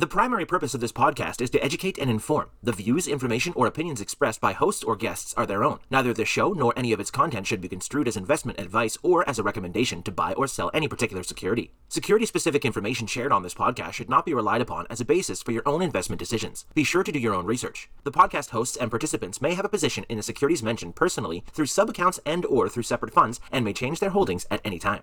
The primary purpose of this podcast is to educate and inform. The views, information, or opinions expressed by hosts or guests are their own. Neither the show nor any of its content should be construed as investment advice or as a recommendation to buy or sell any particular security. Security specific information shared on this podcast should not be relied upon as a basis for your own investment decisions. Be sure to do your own research. The podcast hosts and participants may have a position in the securities mentioned personally through sub accounts and or through separate funds and may change their holdings at any time.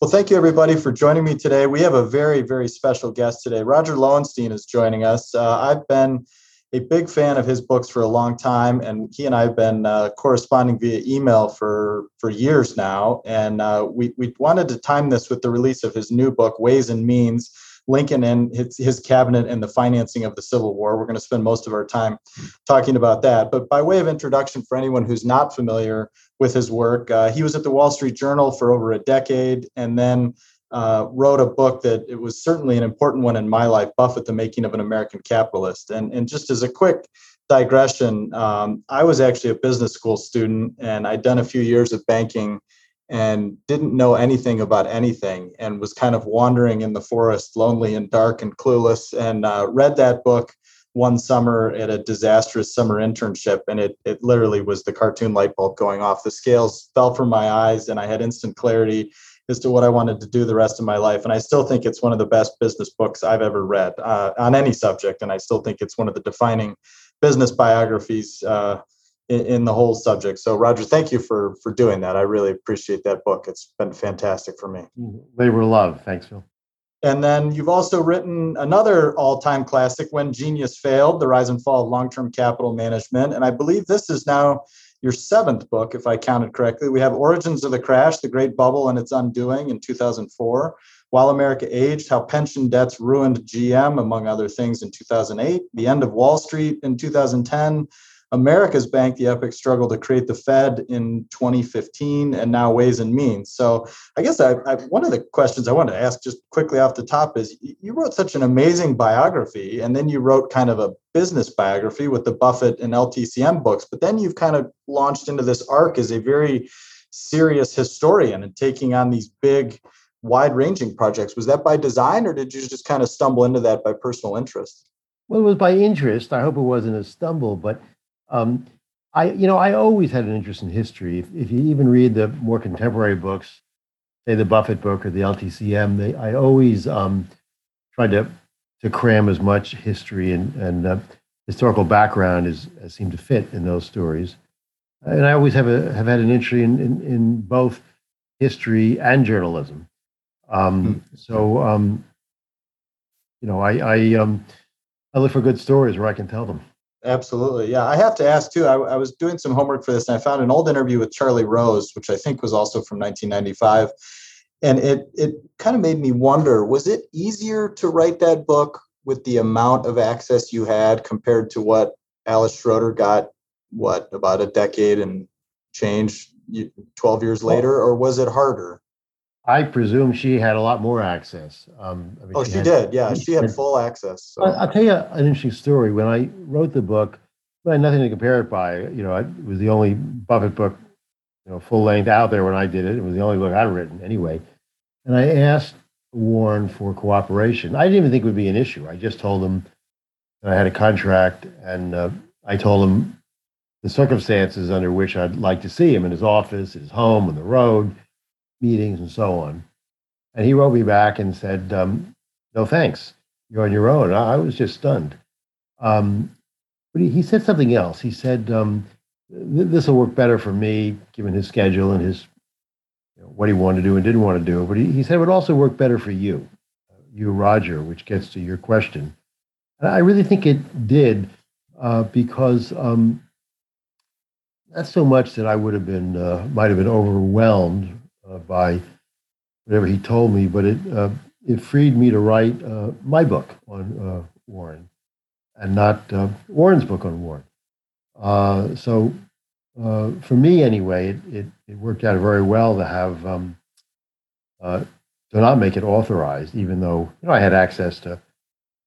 Well, thank you everybody for joining me today. We have a very, very special guest today. Roger Lowenstein is joining us. Uh, I've been a big fan of his books for a long time, and he and I have been uh, corresponding via email for for years now. And uh, we we wanted to time this with the release of his new book, Ways and Means Lincoln and his, his cabinet and the financing of the Civil War. We're going to spend most of our time talking about that. But by way of introduction, for anyone who's not familiar with his work, uh, he was at the Wall Street Journal for over a decade and then uh, wrote a book that it was certainly an important one in my life, Buffett, The Making of an American Capitalist. And, and just as a quick digression, um, I was actually a business school student and I'd done a few years of banking and didn't know anything about anything and was kind of wandering in the forest, lonely and dark and clueless. And uh, read that book one summer at a disastrous summer internship, and it it literally was the cartoon light bulb going off. The scales fell from my eyes, and I had instant clarity as to what I wanted to do the rest of my life. And I still think it's one of the best business books I've ever read uh, on any subject, and I still think it's one of the defining business biographies. Uh, in, in the whole subject. So, Roger, thank you for for doing that. I really appreciate that book. It's been fantastic for me. Labor of love. Thanks, Phil. And then you've also written another all-time classic, When Genius Failed: The Rise and Fall of Long-Term Capital Management. And I believe this is now your seventh book, if I counted correctly. We have Origins of the Crash, The Great Bubble and Its Undoing in 2004. While America Aged, How Pension Debts Ruined GM, among other things, in 2008. The End of Wall Street in 2010. America's Bank, the epic struggle to create the Fed in 2015, and now Ways and Means. So, I guess I, I, one of the questions I wanted to ask just quickly off the top is you wrote such an amazing biography, and then you wrote kind of a business biography with the Buffett and LTCM books, but then you've kind of launched into this arc as a very serious historian and taking on these big, wide ranging projects. Was that by design, or did you just kind of stumble into that by personal interest? Well, it was by interest. I hope it wasn't a stumble, but um, I, you know, I always had an interest in history. If, if, you even read the more contemporary books, say the Buffett book or the LTCM, they, I always um, tried to to cram as much history and, and uh, historical background as, as seemed to fit in those stories. And I always have a have had an interest in in, in both history and journalism. Um, mm-hmm. So, um, you know, I I, um, I look for good stories where I can tell them. Absolutely. Yeah. I have to ask too. I, I, was doing some homework for this and I found an old interview with Charlie Rose, which I think was also from 1995. And it, it kind of made me wonder was it easier to write that book with the amount of access you had compared to what Alice Schroeder got, what, about a decade and change 12 years later? Or was it harder? I presume she had a lot more access. Um, I mean, oh, she, she did. Yeah, she had full access. So. I'll tell you an interesting story. When I wrote the book, I had nothing to compare it by. You know, it was the only Buffett book, you know, full length out there when I did it. It was the only book I'd written anyway. And I asked Warren for cooperation. I didn't even think it would be an issue. I just told him that I had a contract, and uh, I told him the circumstances under which I'd like to see him in his office, his home, on the road meetings and so on. And he wrote me back and said, um, "No thanks, you're on your own." I, I was just stunned. Um, but he, he, said something else. He said, um, "This will work better for me, given his schedule and his you know, what he wanted to do and didn't want to do." But he, he said it would also work better for you, you Roger, which gets to your question. And I really think it did uh, because um, not so much that I would have been uh, might have been overwhelmed uh, by whatever he told me, but it uh, it freed me to write uh, my book on uh, Warren, and not uh, Warren's book on Warren. Uh, so uh, for me, anyway, it, it, it worked out very well to have um, to not make it authorized, even though you know I had access to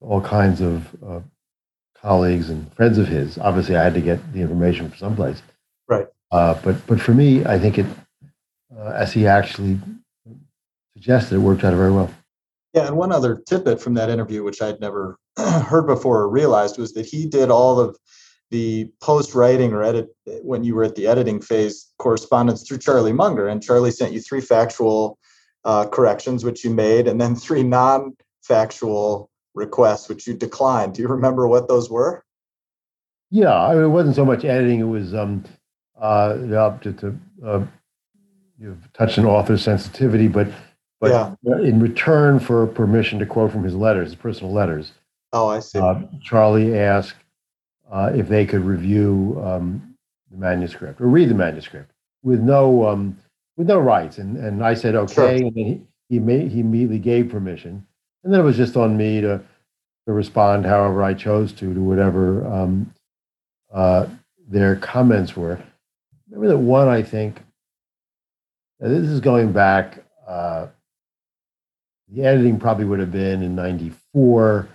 all kinds of colleagues and friends of his. Obviously, I had to get the information from someplace. Right. but but for me, I think it, as he actually suggested, it worked out very well. Yeah, and one other tidbit from that interview, which I'd never heard before or realized, was that he did all of the post writing or edit when you were at the editing phase correspondence through Charlie Munger, and Charlie sent you three factual uh, corrections, which you made, and then three non factual requests, which you declined. Do you remember what those were? Yeah, I mean, it wasn't so much editing; it was um, uh, to, to uh, you've touched on author sensitivity, but but yeah. in return for permission to quote from his letters, his personal letters. Oh, I see. Uh, Charlie asked uh, if they could review um, the manuscript or read the manuscript with no um, with no rights, and and I said okay, sure. and then he he, made, he immediately gave permission, and then it was just on me to to respond however I chose to to whatever um, uh, their comments were. Remember that one I think. This is going back uh, the editing probably would have been in 94.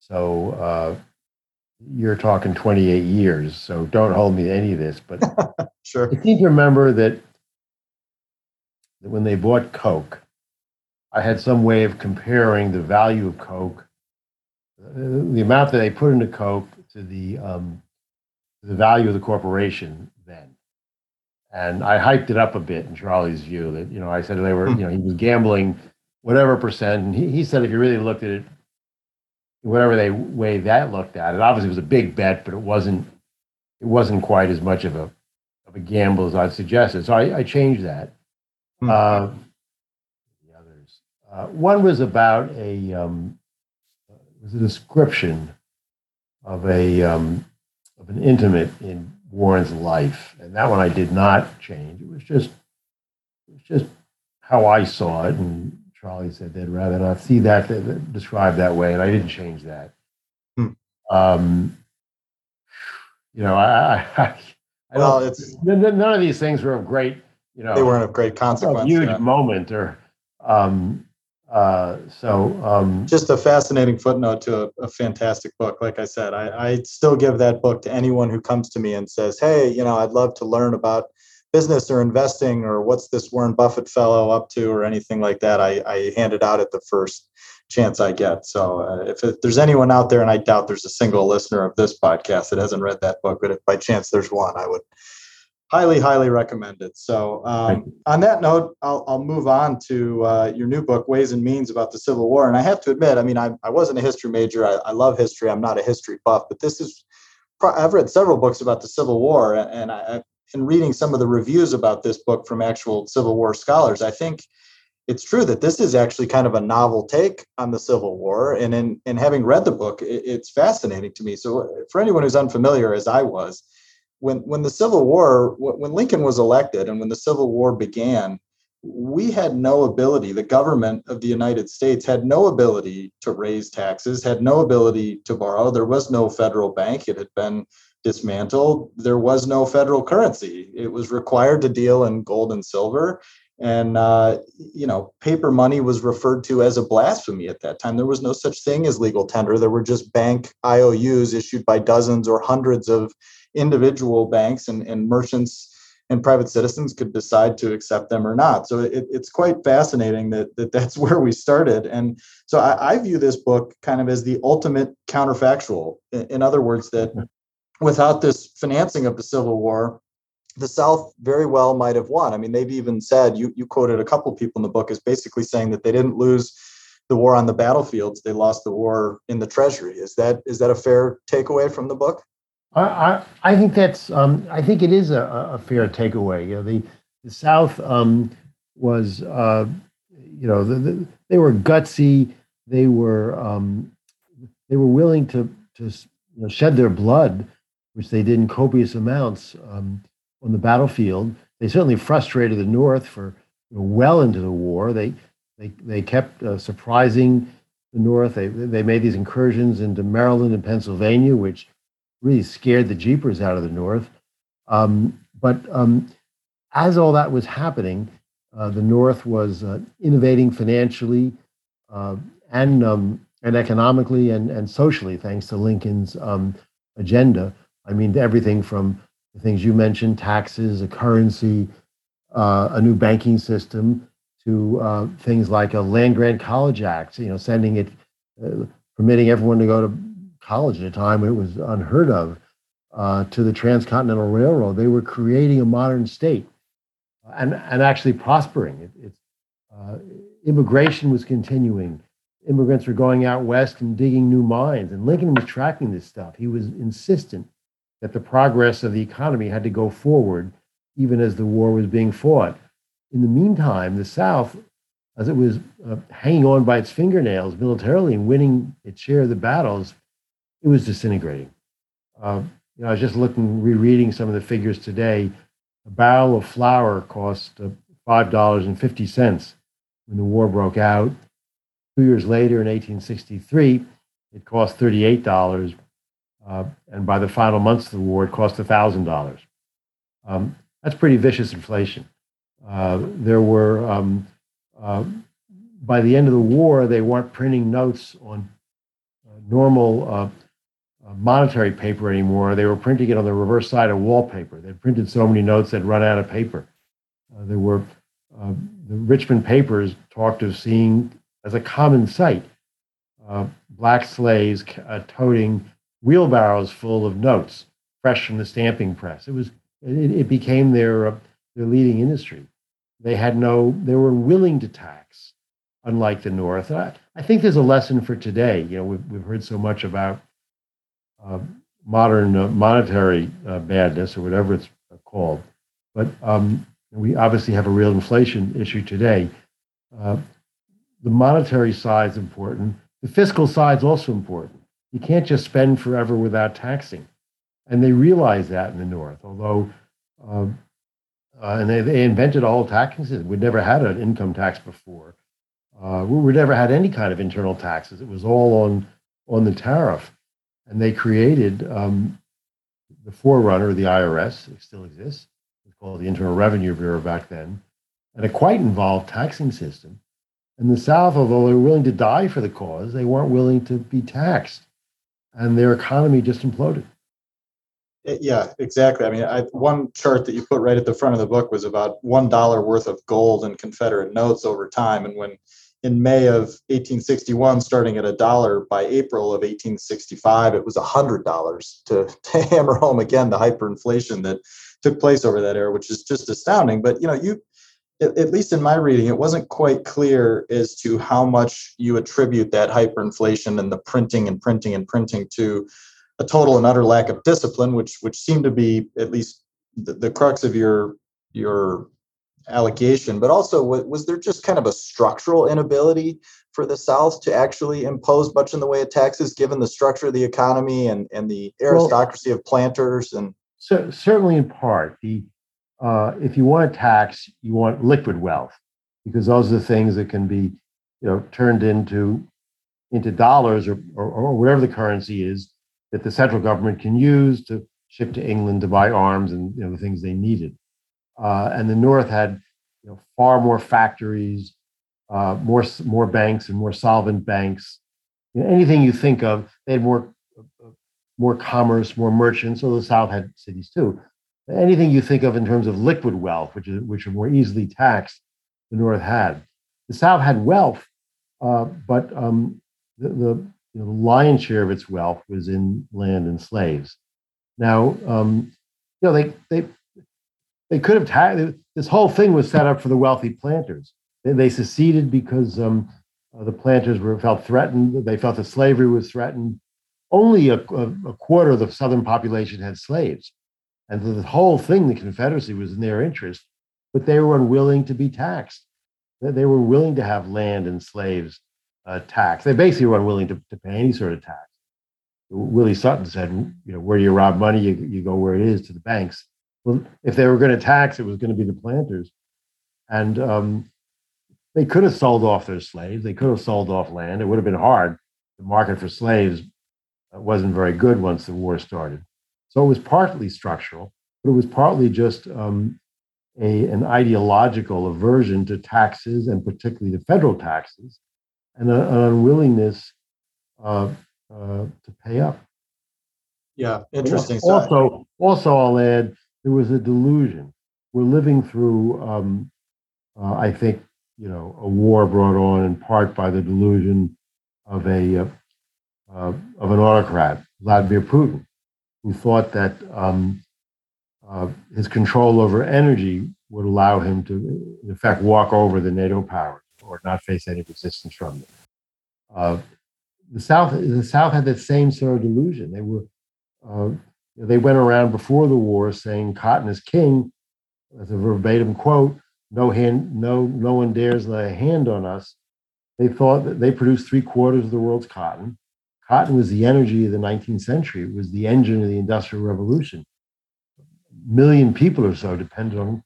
So uh, you're talking 28 years. So don't hold me to any of this. But sure. I seem to remember that, that when they bought Coke, I had some way of comparing the value of Coke, the amount that they put into Coke to the, um, the value of the corporation. And I hyped it up a bit in Charlie's view that, you know, I said they were, hmm. you know, he was gambling whatever percent. And he, he said if you really looked at it, whatever they way that looked at it, obviously it was a big bet, but it wasn't it wasn't quite as much of a of a gamble as I'd suggested. So I, I changed that. Hmm. Uh, the others, uh, one was about a um, was a description of a um, of an intimate in Warren's life, and that one I did not change. It was just it was just how I saw it, and Charlie said they'd rather not see that described that way, and I didn't change that. Hmm. Um, you know, I, I, I well, it's none of these things were of great, you know, they weren't of great consequence. A huge yeah. moment, or um, uh, so. Um, Just a fascinating footnote to a, a, fantastic book. Like I said, I, I still give that book to anyone who comes to me and says, "Hey, you know, I'd love to learn about." business or investing or what's this Warren Buffett fellow up to or anything like that, I, I hand it out at the first chance I get. So uh, if, if, there's anyone out there, and I doubt there's a single listener of this podcast that hasn't read that book, but if by chance there's one, I would highly, highly recommend it. So um, on that note, I'll, I'll move on to uh, your new book, Ways and Means about the Civil War. And I have to admit, I mean, I, I wasn't a history major. I, I love history. I'm not a history buff, but this is I've read several books about the Civil War, and I, in reading some of the reviews about this book from actual Civil War scholars, I think it's true that this is actually kind of a novel take on the Civil War. And in, in having read the book, it, it's fascinating to me. So, for anyone who's unfamiliar, as I was, when, when the Civil War, when Lincoln was elected and when the Civil War began, we had no ability, the government of the United States had no ability to raise taxes, had no ability to borrow. There was no federal bank. It had been dismantled, there was no federal currency. It was required to deal in gold and silver. And, uh, you know, paper money was referred to as a blasphemy at that time. There was no such thing as legal tender. There were just bank IOUs issued by dozens or hundreds of individual banks, and, and merchants and private citizens could decide to accept them or not. So it, it's quite fascinating that, that that's where we started. And so I, I view this book kind of as the ultimate counterfactual. In, in other words, that mm-hmm. without this financing of the Civil War, the South very well might have won. I mean, they've even said you you quoted a couple people in the book as basically saying that they didn't lose the war on the battlefields; they lost the war in the Treasury. Is that is that a fair takeaway from the book? I I, think that's um, I think it is a, a fair takeaway. You know, the the South um, was uh, you know the, the, they were gutsy. They were um, they were willing to to you know, shed their blood which they did in copious amounts um, on the battlefield. They certainly frustrated the North for you know, well into the war. They They, they kept uh, surprising the North. They, they made these incursions into Maryland and Pennsylvania, which really scared the jeepers out of the North. Um, but um, as all that was happening, uh, the North was uh, innovating financially uh, and um, and economically and, and socially, thanks to Lincoln's um, agenda. I mean, everything from the things you mentioned, taxes, a currency, uh, a new banking system, to uh, things like a land grant college act. You know, sending it, uh, permitting everyone to go to college at the time it was unheard of. to the transcontinental railroad, they were creating a modern state and, and actually prospering. It, uh, immigration was continuing. Immigrants were going out west and digging new mines, and Lincoln was tracking this stuff. He was insistent that the progress of the economy had to go forward, even as the war was being fought. In the meantime, the South, as it was uh, hanging on by its fingernails militarily and winning its share of the battles, it was disintegrating. Uh, you know, I was just looking, rereading some of the figures today a barrel of flour cost uh, $5.50 when the war broke out. Two years later, in 1863, it cost $38. Uh, and by the final months of the war, it cost $1,000. Um, that's pretty vicious inflation. Uh, there were, um, uh, by the end of the war, they weren't printing notes on uh, normal monetary paper anymore. They were printing it on the reverse side of wallpaper. They printed so many notes they'd run out of paper. Uh, there were uh, the Richmond papers talked of seeing as a common sight uh, black slaves uh, toting wheelbarrows full of notes fresh from the stamping press. It was it, it became their uh, their leading industry. They had no they were willing to tax, unlike the North. I, I think there's a lesson for today. You know, we've, we've heard so much about modern uh, monetary uh, badness or whatever it's called. But um, we obviously have a real inflation issue today. Uh, the monetary side is important. The fiscal side is also important. You can't just spend forever without taxing. And they realize that in the North, although, um, uh, and they, they invented a whole taxing system. We'd never had an income tax before. Uh, we never had any kind of internal taxes. It was all on, on the tariff and they created um, the forerunner the IRS. It still exists. It's called the Internal Revenue Bureau back then, and a quite involved taxing system. And the South, although they were willing to die for the cause, they weren't willing to be taxed, and their economy just imploded. Eh, yeah, exactly. I mean, I, one chart that you put right at the front of the book was about one dollar worth of gold and Confederate notes over time, and when in May of 1861, starting at a dollar by April of 1865, it was a $100 to, to hammer home again the hyperinflation that took place over that era, which is just astounding. But, you know, you, at, least in my reading, it wasn't quite clear as to how much you attribute that hyperinflation and the printing and printing and printing to a total and utter lack of discipline, which, which seemed to be at least the, the crux of your, your allegation, but also was there just kind of a structural inability for the South to actually impose much in the way of taxes, given the structure of the economy and, and the aristocracy well, of planters? And so, certainly, in part, the uh, if you want a tax, you want liquid wealth because those are the things that can be, you know, turned into into dollars or, or, or whatever the currency is that the central government can use to ship to England to buy arms and you know the things they needed. Uh, and the North had you know, far more factories, uh, more more banks, and more solvent banks. You know, anything you think of, they had more more commerce, more merchants. So the South had cities too. Anything you think of in terms of liquid wealth, which is which are more easily taxed, the North had. The South had wealth, uh, but um, the, the, you know, the lion's share of its wealth was in land and slaves. Now, um, you know, they they they could have ta- this whole thing was set up for the wealthy planters. They, they seceded because um, uh, the planters were felt threatened. They felt that slavery was threatened. Only a, a, a quarter of the southern population had slaves, and the whole thing, the Confederacy, was in their interest. But they were unwilling to be taxed. They were willing to have land and slaves uh, taxed. They basically were unwilling to, to pay any sort of tax. Willie Sutton said, "You know, where you rob money, you, you go where it is to the banks." Well, if they were going to tax, it was going to be the planters. And um, they could have sold off their slaves. They could have sold off land. It would have been hard. The market for slaves uh, wasn't very good once the war started. So it was partly structural, but it was partly just um, a, an ideological aversion to taxes and particularly the federal taxes and a, an unwillingness uh, uh, to pay up. Yeah, interesting. Also, also, I'll add there was a delusion. We're living through, um, uh, I think, you know, a war brought on in part by the delusion of a uh, uh, of an autocrat, Vladimir Putin, who thought that um, uh, his control over energy would allow him to, in effect, walk over the NATO powers or not face any resistance from them. Uh, the South, the South had that same sort of delusion. They were, uh, they went around before the war saying "cotton is king," as a verbatim quote. No hand, no, no one dares lay a hand on us. They thought that they produced three quarters of the world's cotton. Cotton was the energy of the 19th century. It was the engine of the Industrial Revolution. A million people or so depended on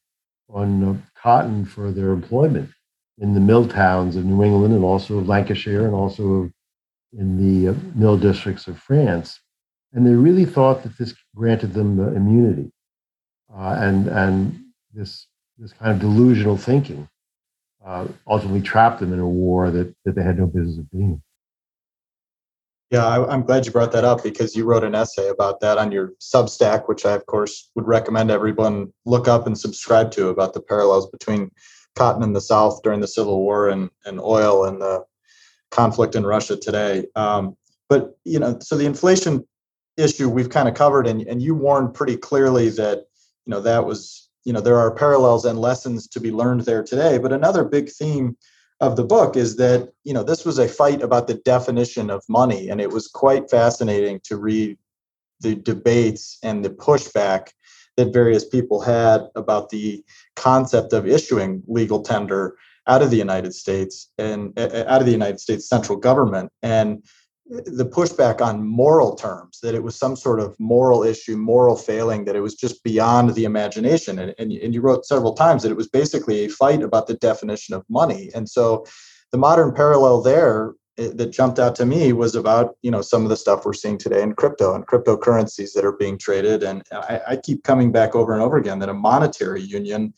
on uh, cotton for their employment in the mill towns of New England and also of Lancashire and also in the uh, mill districts of France. And they really thought that this granted them uh, immunity. Uh, and, and this, this kind of delusional thinking uh, ultimately trapped them in a war that, that they had no business of being. Yeah, I, am glad you brought that up because you wrote an essay about that on your Substack, which I, of course, would recommend everyone look up and subscribe to about the parallels between cotton in the South during the Civil War and, and oil and the conflict in Russia today. Um, but, you know, so the inflation issue we've kind of covered, and, and you warned pretty clearly that, you know, that was, you know, there are parallels and lessons to be learned there today. But another big theme of the book is that you know this was a fight about the definition of money and it was quite fascinating to read the debates and the pushback that various people had about the concept of issuing legal tender out of the United States and out of the United States central government and the pushback on moral terms that it was some sort of moral issue moral failing that it was just beyond the imagination. And, and, and you wrote several times that it was basically a fight about the definition of money. And so the modern parallel there eh, that jumped out to me was about you know some of the stuff we're seeing today in crypto and cryptocurrencies that are being traded. And I, I keep coming back over and over again that a monetary union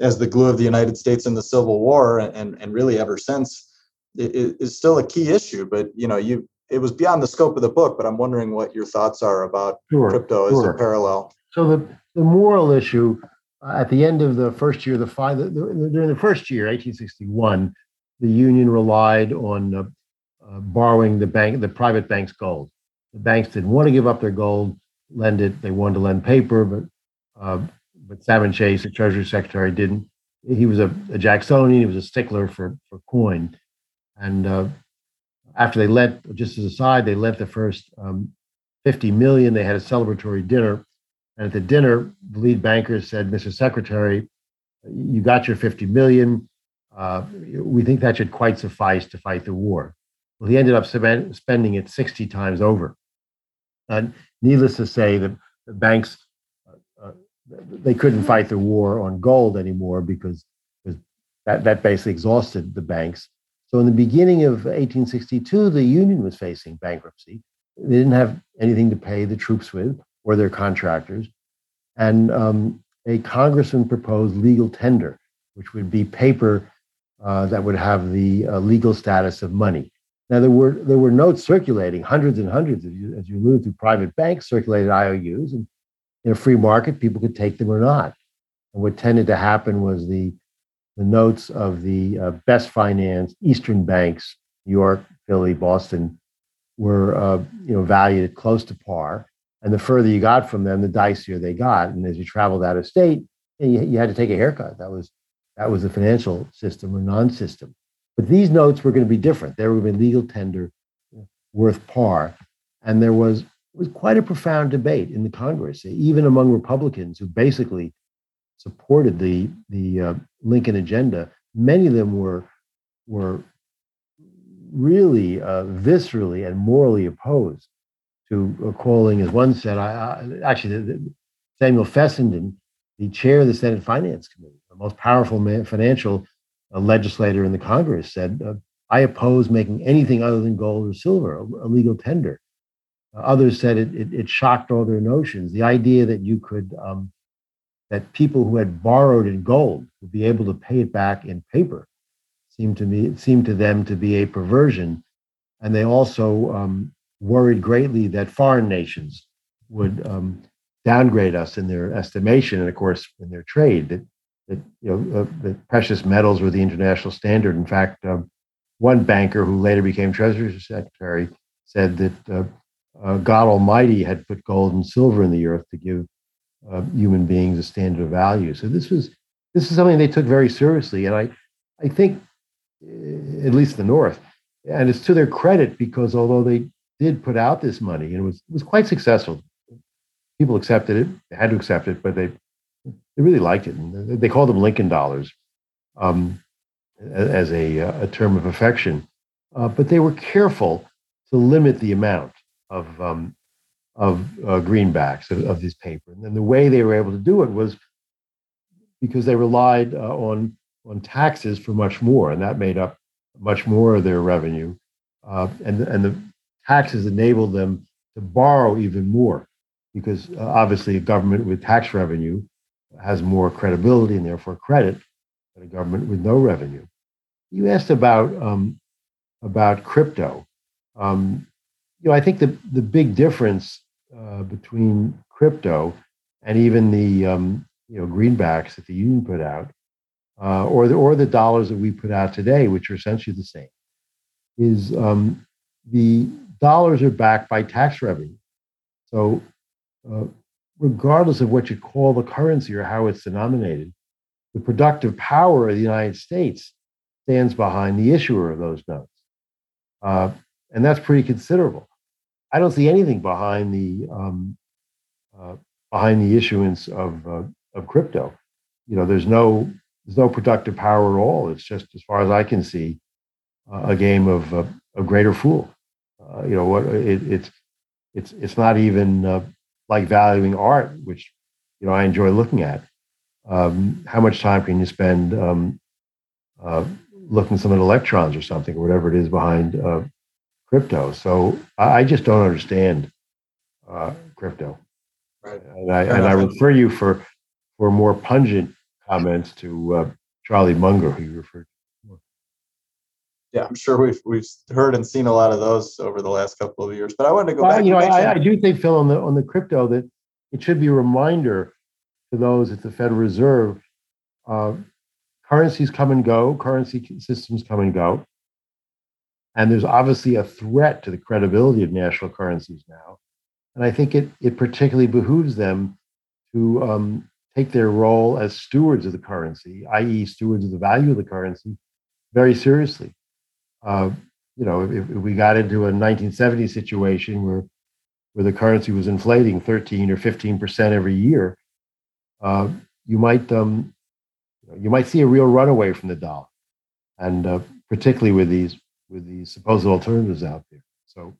as the glue of the united states in the civil war and, and really ever since is still a key issue. But you know you it was beyond the scope of the book, but I'm wondering what your thoughts are about sure, crypto sure. as a parallel. So the, the moral issue uh, at the end of the first year, the, five, the, the, during the first year, 1861, the union relied on uh, uh, borrowing the bank, the private bank's gold. The banks didn't want to give up their gold, lend it. They wanted to lend paper, but uh, but Salmon Chase, the Treasury Secretary, didn't. He was a, a Jacksonian. He was a stickler for for coin, and uh, after they lent, just as a side, they lent the first um, 50 million. They had a celebratory dinner. And at the dinner, the lead banker said, Mr. Secretary, you got your 50 million. Uh, we think that should quite suffice to fight the war. Well, he ended up spend, spending it 60 times over. And needless to say, the, the banks uh, uh, they couldn't fight the war on gold anymore because, because that, that basically exhausted the banks. So in the beginning of 1862, the Union was facing bankruptcy. They didn't have anything to pay the troops with or their contractors. And um, a congressman proposed legal tender, which would be paper uh, that would have the uh, legal status of money. Now there were there were notes circulating, hundreds and hundreds, of you, as you alluded to, private banks circulated IOUs, and in a free market, people could take them or not. And what tended to happen was the the notes of the uh, best financed Eastern banks, New York, Philly, Boston, were uh, you know valued close to par. And the further you got from them, the dicier they got. And as you traveled out of state, you, you had to take a haircut. That was that was the financial system or non-system. But these notes were going to be different. They were going to be legal tender, worth par, and there was was quite a profound debate in the Congress, even among Republicans who basically supported the the uh, Lincoln agenda, many of them were were really uh, viscerally and morally opposed to uh, calling, as one said, I, I actually the, the, Samuel Fessenden, the chair of the Senate Finance Committee, the most powerful man, financial a legislator in the Congress said, uh, I oppose making anything other than gold or silver a, legal tender. Uh, others said it, it, it, shocked all their notions. The idea that you could, um, that people who had borrowed in gold would be able to pay it back in paper seemed to me, it seemed to them to be a perversion. And they also um, worried greatly that foreign nations would um, downgrade us in their estimation and, of course, in their trade. That that you know uh, the precious metals were the international standard. In fact, um, one banker who later became Treasury Secretary said that uh, uh, God Almighty had put gold and silver in the earth to give uh, human beings a standard of value. So this was this is something they took very seriously, and I I think uh, at least the North, and it's to their credit because although they did put out this money and it was it was quite successful, people accepted it, they had to accept it, but they they really liked it. And they called them Lincoln dollars um, as a, a, term of affection. Uh, but they were careful to limit the amount of, um, of uh, greenbacks of, of, this paper. And then the way they were able to do it was because they relied uh, on, on taxes for much more, and that made up much more of their revenue. Uh, and, and the taxes enabled them to borrow even more because uh, obviously a government with tax revenue has more credibility and therefore credit than a government with no revenue. You asked about um, about crypto. Um, you know, I think the the big difference uh, between crypto and even the um, you know greenbacks that the union put out, uh, or the or the dollars that we put out today, which are essentially the same, is um, the dollars are backed by tax revenue. So uh, regardless of what you call the currency or how it's denominated, the productive power of the United States stands behind the issuer of those notes. Uh, and that's pretty considerable. I don't see anything behind the um, uh, behind the issuance of uh, of crypto. You know, there's no there's no productive power at all. It's just, as far as I can see, uh, a game of uh, a greater fool. Uh, you know what? It, it's it's it's not even like valuing art, which you know I enjoy looking at. Um, how much time can you spend um, uh, looking at some the electrons or something or whatever it is behind uh, crypto? So I, I, just don't understand uh, crypto. Right. And I, and I refer you for for more pungent comments to uh, Charlie Munger, who you referred to. Yeah, I'm sure we've we've heard and seen a lot of those over the last couple of years. But I wanted to go well, back. You know, I, I, do think Phil on the on the crypto that it should be a reminder to those at the Federal Reserve. Uh, currencies come and go, currency systems come and go, and there's obviously a threat to the credibility of national currencies now. And I think it it particularly behooves them to um, take their role as stewards of the currency, i.e., stewards of the value of the currency, very seriously. Uh, you know, if, if, we got into a 1970 situation where where the currency was inflating 13 or 15 percent every year, uh, you might um, you might see a real runaway from the dollar, and uh, particularly with these with these supposed alternatives out there. So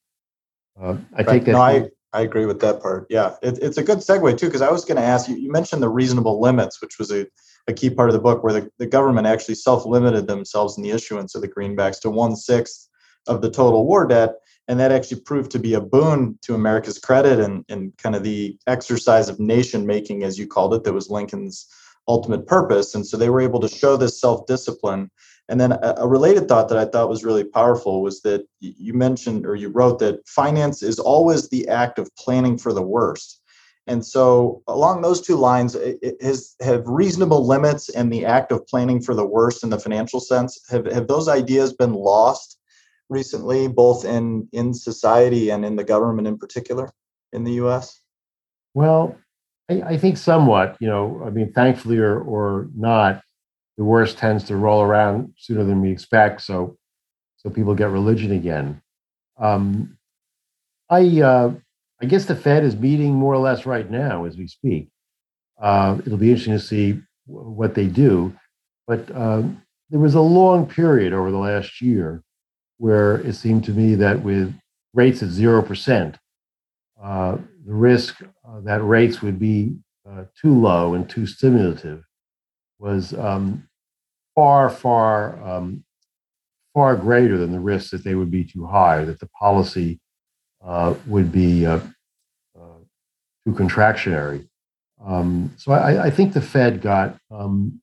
uh, I right. think that. No, I, I agree with that part. Yeah, it, it's a good segue too, because I was going to ask you. You mentioned the reasonable limits, which was a a key part of the book where the, the government actually self-limited themselves in the issuance of the greenbacks to one-sixth of the total war debt and that actually proved to be a boon to america's credit and, and kind of the exercise of nation making as you called it that was lincoln's ultimate purpose and so they were able to show this self-discipline and then a, a related thought that i thought was really powerful was that you mentioned or you wrote that finance is always the act of planning for the worst and so, along those two lines, has have reasonable limits and the act of planning for the worst in the financial sense. Have have those ideas been lost recently, both in in society and in the government in particular in the U.S.? Well, I, I think somewhat. You know, I mean, thankfully or or not, the worst tends to roll around sooner than we expect. So, so people get religion again. Um, I uh, I guess the Fed is meeting more or less right now as we speak. Uh, it'll be interesting to see w- what they do. But uh, there was a long period over the last year where it seemed to me that with rates at 0%, uh, the risk uh, that rates would be uh, too low and too stimulative was um, far, far, um, far greater than the risk that they would be too high, that the policy uh, would be uh, uh, too contractionary. Um, so I, I, think the Fed got um,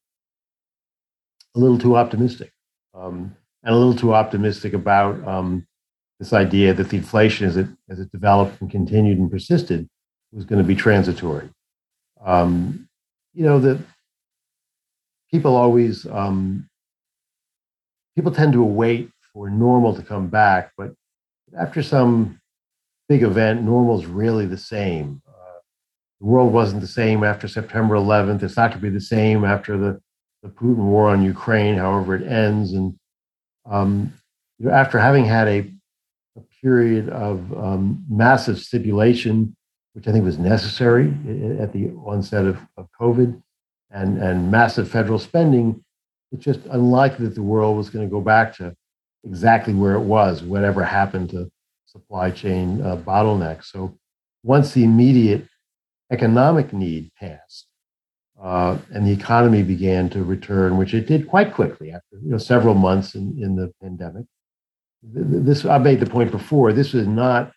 a little too optimistic, um, and a little too optimistic about um, this idea that the inflation, as it as it developed and continued and persisted, was going to be transitory. Um, you know that people always um, people tend to wait for normal to come back, but after some big event, normal is really the same. Uh, the world wasn't the same after September 11th. It's not going to be the same after the, the Putin war on Ukraine, however it ends. And um, you know, after having had a, a period of um, massive stipulation, which I think was necessary at the onset of, of COVID, and, and massive federal spending, it's just unlikely that the world was going to go back to exactly where it was, whatever happened to supply chain uh, bottlenecks. So once the immediate economic need passed uh, and the economy began to return, which it did quite quickly after you know, several months in, in the pandemic. This I made the point before. This was not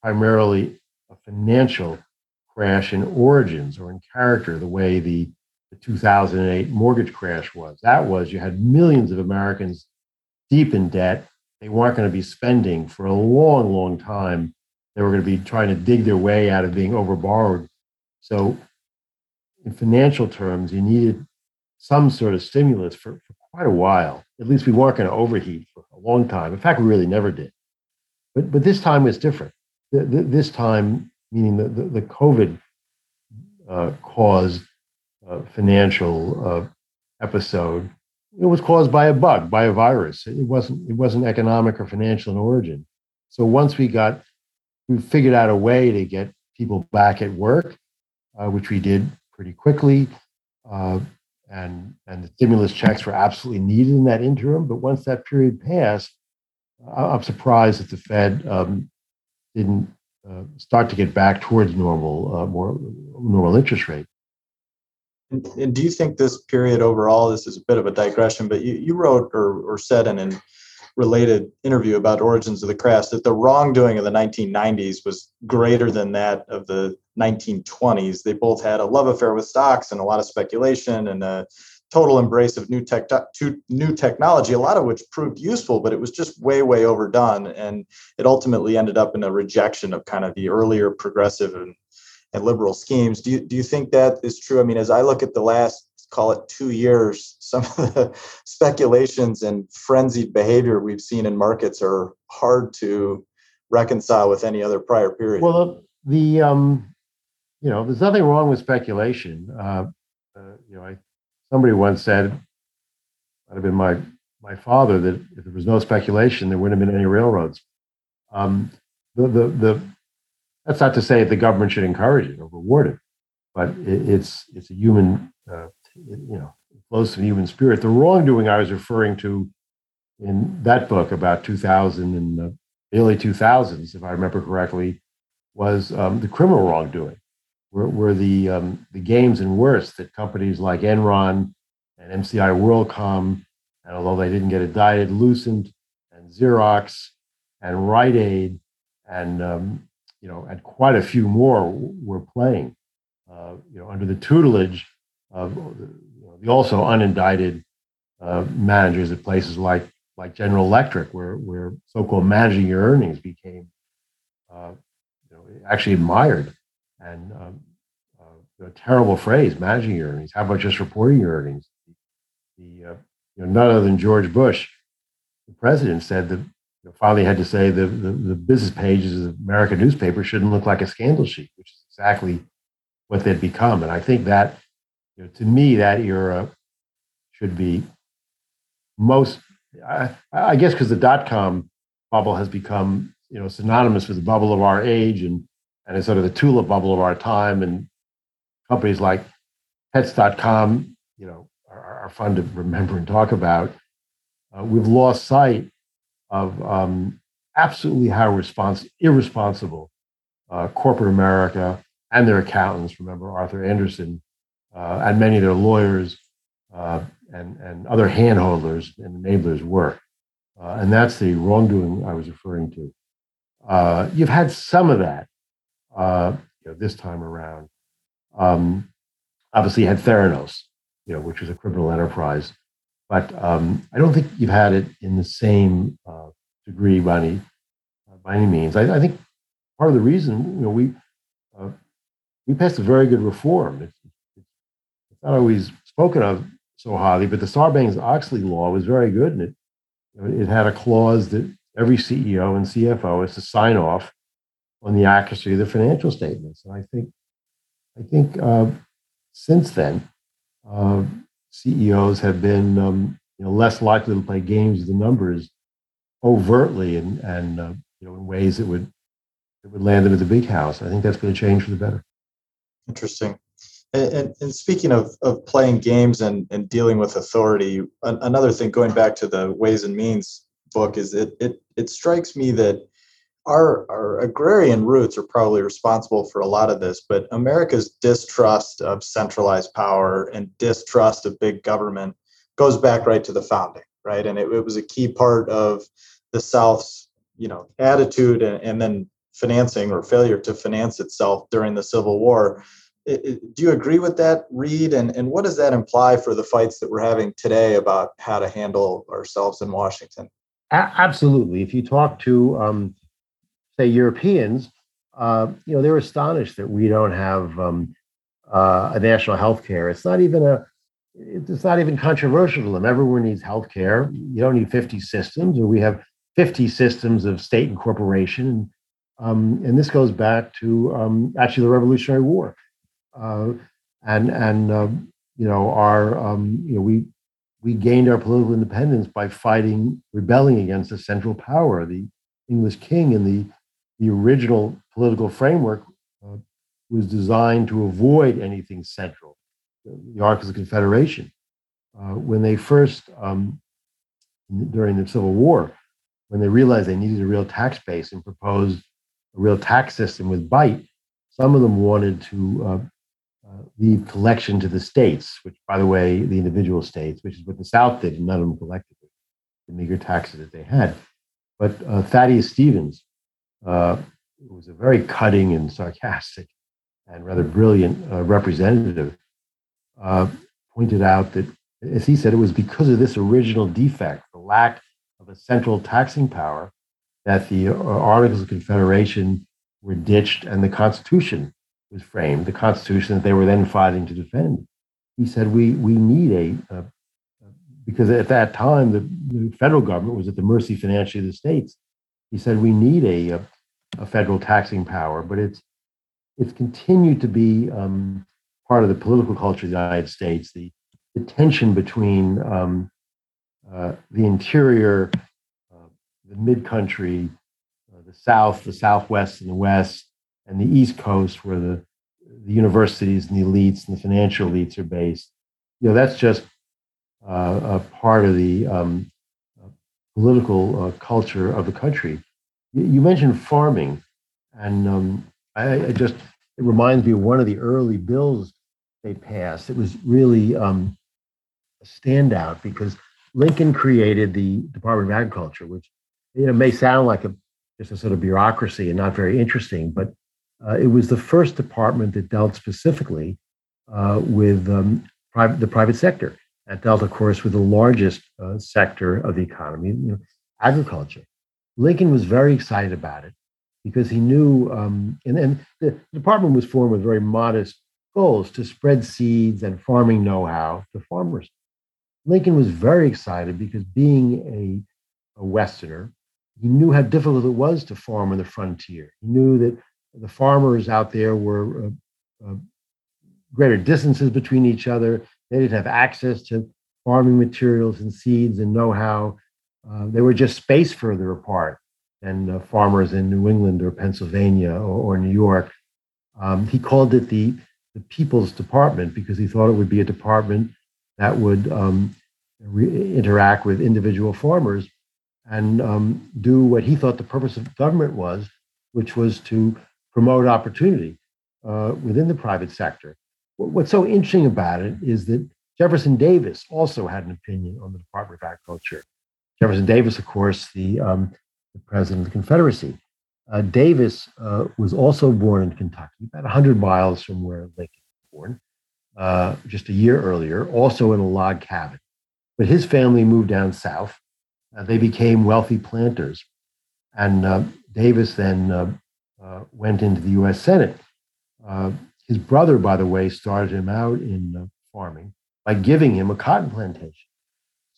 primarily a financial crash in origins or in character, the way the, the 2008 mortgage crash was. That was you had millions of Americans deep in debt they weren't going to be spending for a long, long time. They were going to be trying to dig their way out of being overborrowed. So, in financial terms, you needed some sort of stimulus for, for quite a while. At least we weren't going to overheat for a long time. In fact, we really never did. But, but this time was different. This time, meaning the, the, the COVID uh, caused uh, financial uh, episode it was caused by a bug, by a virus. It wasn't it wasn't economic or financial in origin. So once we got we figured out a way to get people back at work, uh, which we did pretty quickly, uh, and and the stimulus checks were absolutely needed in that interim. But once that period passed, I'm surprised that the Fed um, didn't uh, start to get back towards normal, uh, more normal interest rate. And, and, do you think this period overall, this is a bit of a digression, but you, you wrote or, or said in a related interview about origins of the crash that the wrongdoing of the 1990s was greater than that of the 1920s. They both had a love affair with stocks and a lot of speculation and a total embrace of new tech, new technology, a lot of which proved useful, but it was just way, way overdone. And it ultimately ended up in a rejection of kind of the earlier progressive and and liberal schemes. Do you, do you think that is true? I mean, as I look at the last, call it two years, some of the speculations and frenzied behavior we've seen in markets are hard to reconcile with any other prior period. Well, the, um, you know, there's nothing wrong with speculation. Uh, uh, you know, I, somebody once said, might have been my my father, that if there was no speculation, there wouldn't have been any railroads. Um, the, the the that's not to say that the government should encourage it or reward it, but it, it's it's a human, uh, it, you know, it flows human spirit. The wrongdoing I was referring to in that book about 2000 and the early 2000s, if I remember correctly, was um, the criminal wrongdoing, were, were the um, the games and worse that companies like Enron and MCI WorldCom, and although they didn't get indicted, Lucent and Xerox and Rite Aid and um, you know, and quite a few more were playing, uh, you know, under the tutelage of you know, the also unindicted uh, managers at places like like General Electric, where where so-called managing your earnings became, uh, you know, actually admired, and um, a terrible phrase, managing your earnings. How about just reporting your earnings? The uh, you know, none other than George Bush, the president, said that know, finally had to say the, the, the business pages of American newspaper shouldn't look like a scandal sheet, which is exactly what they'd become. And I think that, you know, to me, that era should be most, I, I guess, because the dot com bubble has become, you know, synonymous with the bubble of our age and, and it's sort of the tulip bubble of our time. And companies like pets.com, you know, are, are fun to remember and talk about. Uh, we've lost sight of um, absolutely how respons- irresponsible uh, corporate America and their accountants, remember Arthur Andersen, uh, and many of their lawyers, uh, and, and other handholders and enablers were. Uh, and that's the wrongdoing I was referring to. Uh, you've had some of that you know, this time around. Um, obviously, had Theranos, you know, which was a criminal enterprise, but um, I don't think you've had it in the same uh, degree by any by any means. I, I, think part of the reason, you know, we uh, we passed a very good reform. It's, it's not always spoken of so highly, but the Sarbanes-Oxley law was very good, and it it had a clause that every CEO and CFO is to sign off on the accuracy of the financial statements. And I think, I think uh, since then, uh, CEOs have been um, you know, less likely to play games with the numbers overtly and, and uh, you know, in ways that would that would land them at the big house. I think that's going to change for the better. Interesting. And, and, and, speaking of, of playing games and, and dealing with authority, another thing going back to the ways and means book is it it it strikes me that our our agrarian roots are probably responsible for a lot of this, but America's distrust of centralized power and distrust of big government goes back right to the founding, right? And it, it was a key part of the South's you know attitude and, and then financing or failure to finance itself during the Civil War. Do you agree with that read and, and what does that imply for the fights that we're having today about how to handle ourselves in washington? A- absolutely. If you talk to um, say europeans uh, you know they're astonished that we don't have um, uh, a national health care it's not even a it's not even controversial to them. Everyone needs health care you don't need 50 systems or we have 50 systems of state and corporation um, and this goes back to um, actually the revolutionary war. Uh, and and um, you know our um, you know we we gained our political independence by fighting rebelling against the central power, the English king, and the the original political framework uh, was designed to avoid anything central. The Articles of the Confederation, uh, when they first um, during the Civil War, when they realized they needed a real tax base and proposed a real tax system with bite, some of them wanted to uh, uh, leave collection to the states, which, by the way, the individual states, which is what the South did, and none of them collected the meager taxes that they had. But uh, Thaddeus Stevens uh, was a very cutting and sarcastic and rather brilliant uh, representative, uh, pointed out that, as he said, it was because of this original defect, the lack of a central taxing power, that the uh, Articles of Confederation were ditched and the Constitution was framed, the Constitution that they were then fighting to defend. He said, "We we need a, because at that time the, the, federal government was at the mercy financially of the states. He said we need a, a, a federal taxing power, but it's it's continued to be um, part of the political culture of the United States. The, the tension between um, uh, the interior, uh, the mid country, uh, the South, the Southwest, and the West, and the East Coast, where the, the universities and the elites and the financial elites are based. You know, that's just uh, a part of the um, political uh, culture of the country. You, mentioned farming, and um, I, I, just it reminds me of one of the early bills they passed. It was really um, a standout because Lincoln created the Department of Agriculture, which you know may sound like a just a sort of bureaucracy and not very interesting, but uh, it was the first department that dealt specifically uh, with um, private, the private sector. That dealt, of course, with the largest uh, sector of the economy, you know, agriculture. Lincoln was very excited about it because he knew, um, and, and the department was formed with very modest goals to spread seeds and farming know how to farmers. Lincoln was very excited because being a, a Westerner, he knew how difficult it was to farm on the frontier. He knew that the farmers out there were uh, uh, greater distances between each other. They didn't have access to farming materials and seeds and know-how. Uh, they were just spaced further apart than uh, farmers in New England or Pennsylvania or, or New York. Um, he called it the the People's Department because he thought it would be a department that would um, re- interact with individual farmers and um, do what he thought the purpose of government was, which was to promote opportunity uh, within the private sector. What's so interesting about it is that Jefferson Davis also had an opinion on the Department of Agriculture. Jefferson Davis, of course, the, um, the president of the Confederacy. Uh, Davis uh, was also born in Kentucky, about 100 miles from where Lincoln was born, uh, just a year earlier, also in a log cabin. But his family moved down south. Uh, they became wealthy planters. And uh, Davis then uh, went into the US Senate. his brother, by the way, started him out in farming by giving him a cotton plantation.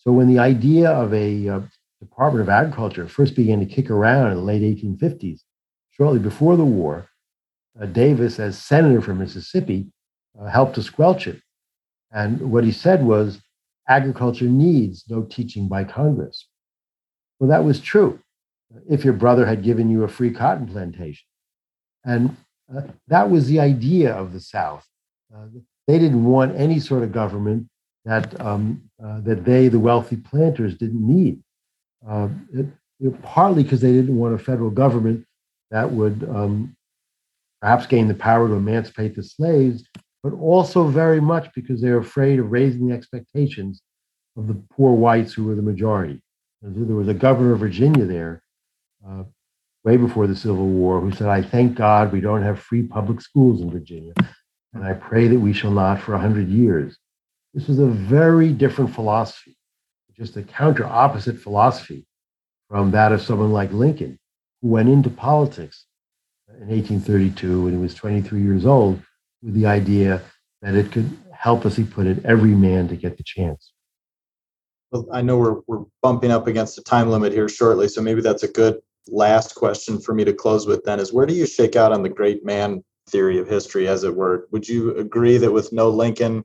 So when the idea of a Department of Agriculture first began to kick around in the late 1850s, shortly before the war, uh, Davis, as senator from Mississippi, uh, helped to squelch it. And what he said was, agriculture needs no teaching by Congress. Well, that was true if your brother had given you a free cotton plantation. And uh, that was the idea of the South. Uh, they didn't want any sort of government that, um, uh, that they, the wealthy planters, didn't need. Uh, it, partly because they didn't want a federal government that would um, perhaps gain the power to emancipate the slaves, but also very much because they're afraid of raising the expectations of the poor whites who were the majority. There was a governor of Virginia there uh, way before the Civil War who said, I thank God we don't have free public schools in Virginia, and I pray that we shall not for 100 years. This was a very different philosophy just a counter opposite philosophy from that of someone like Lincoln, who went into politics in 1832 when he was 23 years old with the idea that it could help, as he put it, every man to get the chance. Well, I know we're, we're bumping up against the time limit here shortly, so maybe that's a good last question for me to close with then is where do you shake out on the great man theory of history, as it were? Would you agree that with no Lincoln,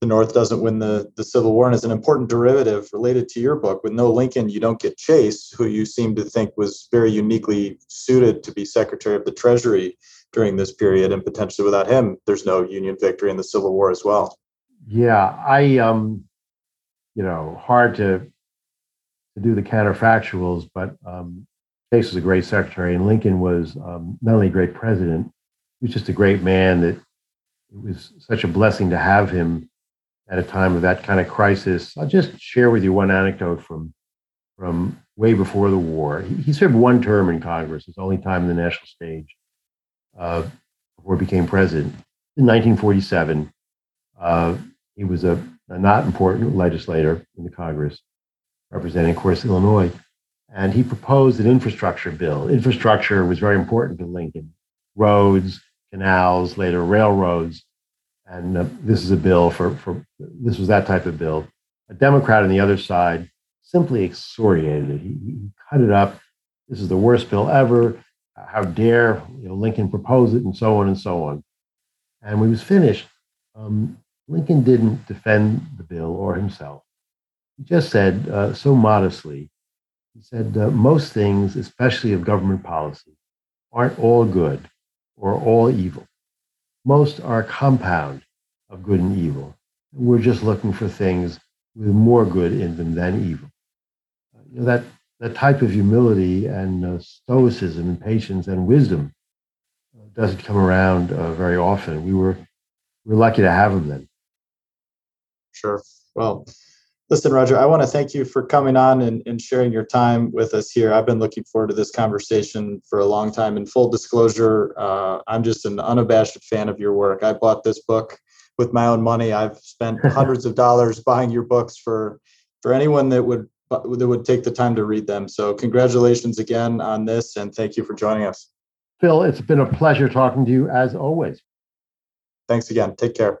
the North doesn't win the, the Civil War. And as an important derivative related to your book, with no Lincoln, you don't get Chase, who you seem to think was very uniquely suited to be Secretary of the Treasury during this period. And potentially without him, there's no Union victory in the Civil War as well. Yeah, I, um, you know, hard to, to do the counterfactuals, but um, Chase was a great secretary, and Lincoln was um, not only a great president, he was just a great man that it was such a blessing to have him at a time of that kind of crisis. I'll just share with you one anecdote from from way before the war. He, he served one term in Congress, his only time in the national stage, uh, before he became president. In 1947, uh, he was a, a, not important legislator in the Congress, representing, of course, Illinois. And he proposed an infrastructure bill. Infrastructure was very important to Lincoln roads, canals, later railroads. And uh, this is a bill for, for this was that type of bill. A Democrat on the other side simply excoriated it. He, he cut it up. This is the worst bill ever. How dare you know, Lincoln propose it, and so on and so on. And when he was finished, um, Lincoln didn't defend the bill or himself. He just said, uh, so modestly, he said, uh, most things, especially of government policy, aren't all good or all evil. Most are a compound of good and evil. We're just looking for things with more good in them than evil. You know, that, that type of humility and uh, stoicism and patience and wisdom uh, doesn't come around uh, very often. We were, we were lucky to have them then. Sure. Well, Listen, Roger, I want to thank you for coming on and, and, sharing your time with us here. I've been looking forward to this conversation for a long time. In full disclosure, uh, I'm just an unabashed fan of your work. I bought this book with my own money. I've spent hundreds of dollars buying your books for for anyone that would that would take the time to read them. So, congratulations again on this, and thank you for joining us. Phil, it's been a pleasure talking to you as always. Thanks again. Take care.